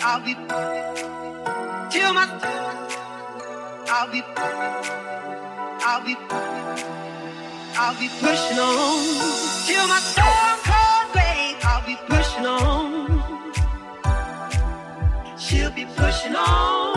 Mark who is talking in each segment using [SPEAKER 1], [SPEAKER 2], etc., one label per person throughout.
[SPEAKER 1] I'll be till my I'll be I'll be I'll be pushing on till my soul cold babe. I'll be pushing on. She'll be pushing on.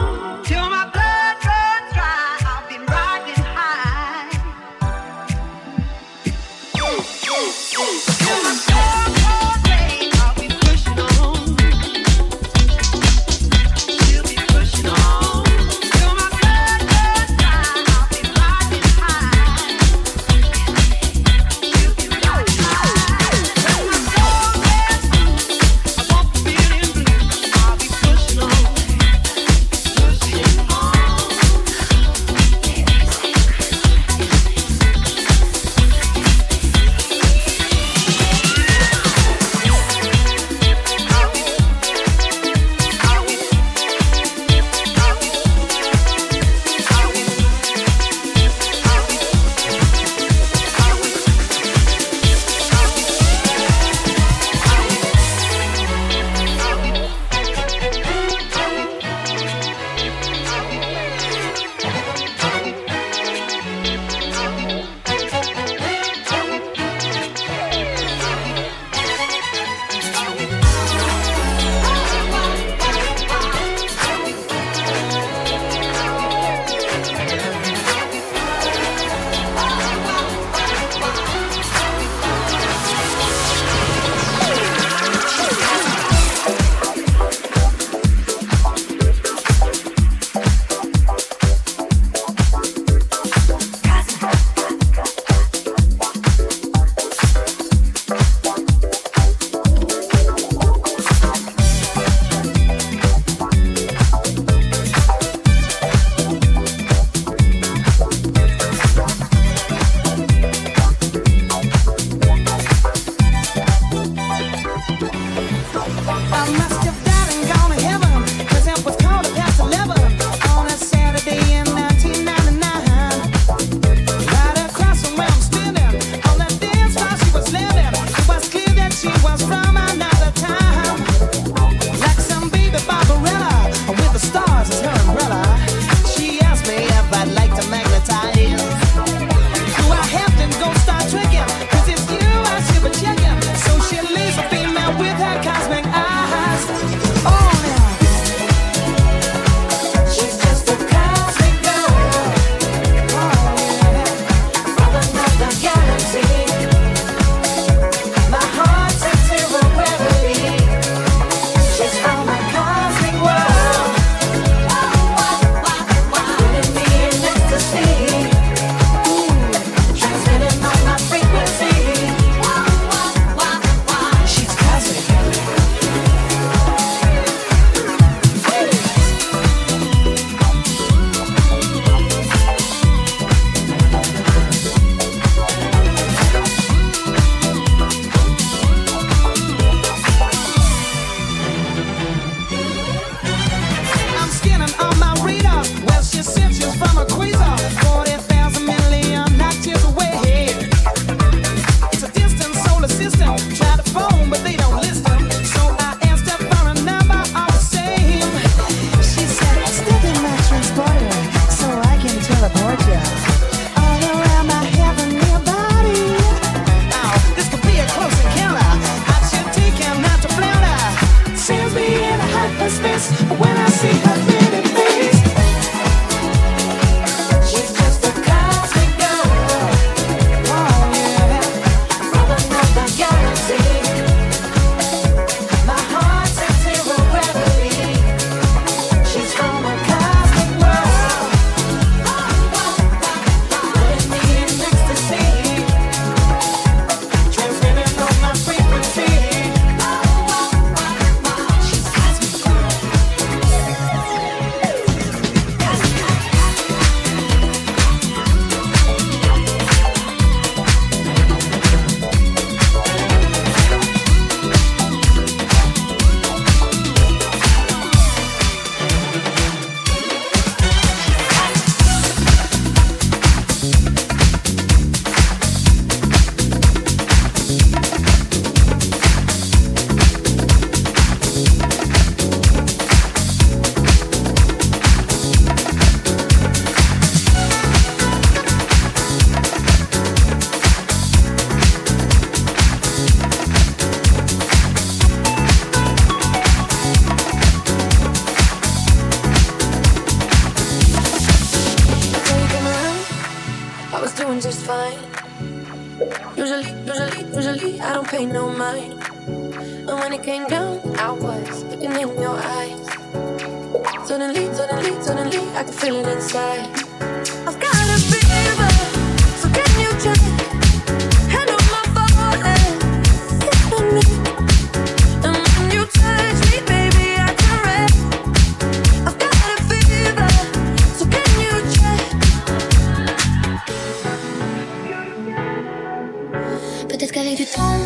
[SPEAKER 2] temps,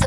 [SPEAKER 2] ça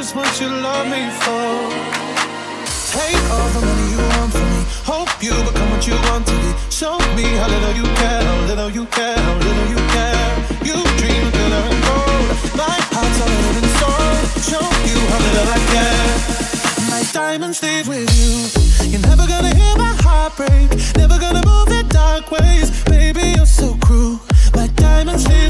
[SPEAKER 1] just what you love me for. Take all the money you want from me. Hope you become what you want to be. Show me how little you care, how little you care, how little you care. You dream of glitter and gold. My heart's a living soul. Show you how little I care. My diamonds stayed with you. You're never gonna hear my heart break. Never gonna move in dark ways. Baby, you're so cruel. My diamonds stayed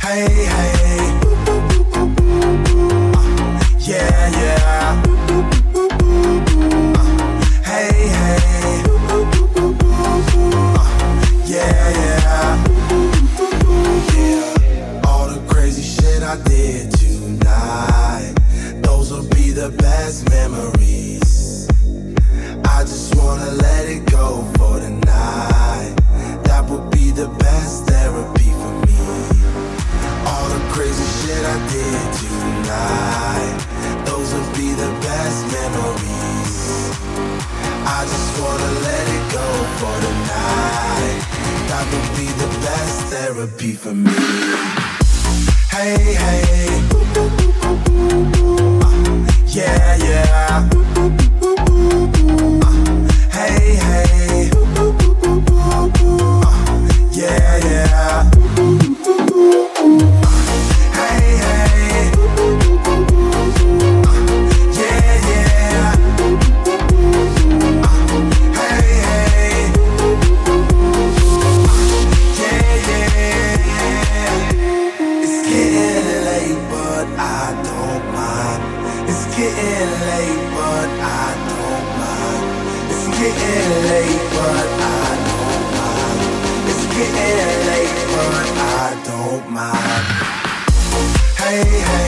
[SPEAKER 3] Hey, hey uh, yeah, yeah. Uh, hey, hey. yeah, yeah. Yeah. All the crazy shit I did tonight, those will be the best memories. I just wanna let it go for tonight. That would be the best crazy shit I did tonight those will be the best memories. I just wanna let it go for tonight. That would be the best therapy for me. Hey, hey. Uh, yeah, yeah. Uh, hey, hey. my Hey, hey.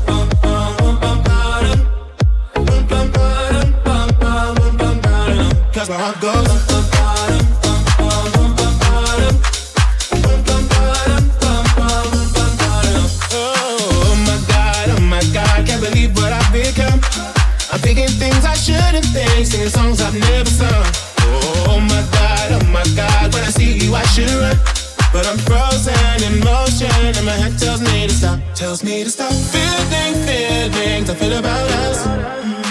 [SPEAKER 4] Oh oh what I've become I'm thinking things I shouldn't think Singing songs I've never sung Oh my god, oh my god, when I see you I should run. But I'm frozen in motion and my head tells me to stop, tells me to stop. Feeling feelings I feel about us.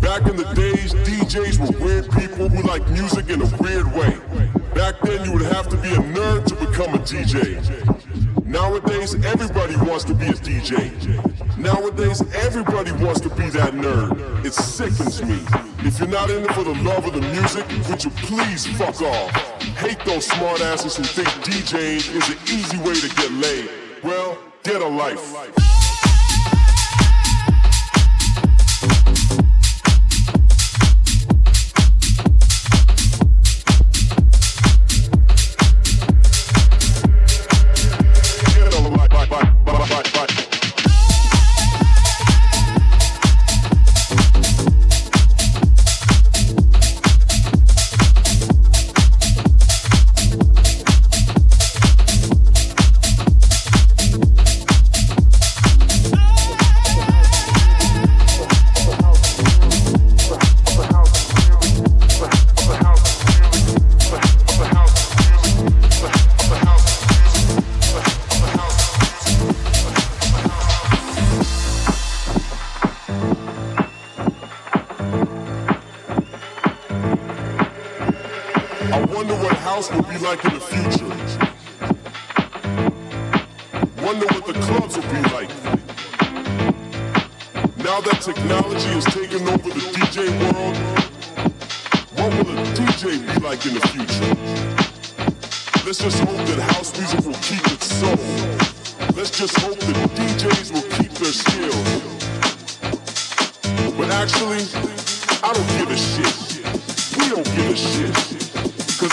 [SPEAKER 5] Back in the days, DJs were weird people who like music in a weird way. Back then, you would have to be a nerd to become a DJ. Nowadays, everybody wants to be a DJ. Nowadays, everybody wants to be that nerd. It sickens me. If you're not in it for the love of the music, would you please fuck off? Hate those smartasses who think DJing is an easy way to get laid. Well, get a life.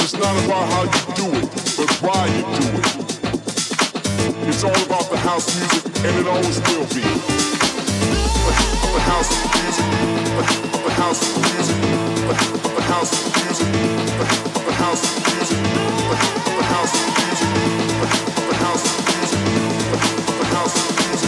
[SPEAKER 5] It's not about how you do it, but why you do it. It's all about the house music, and it always will be. The house music, the house music, the house music, the house music, the house music, the house music, the house music.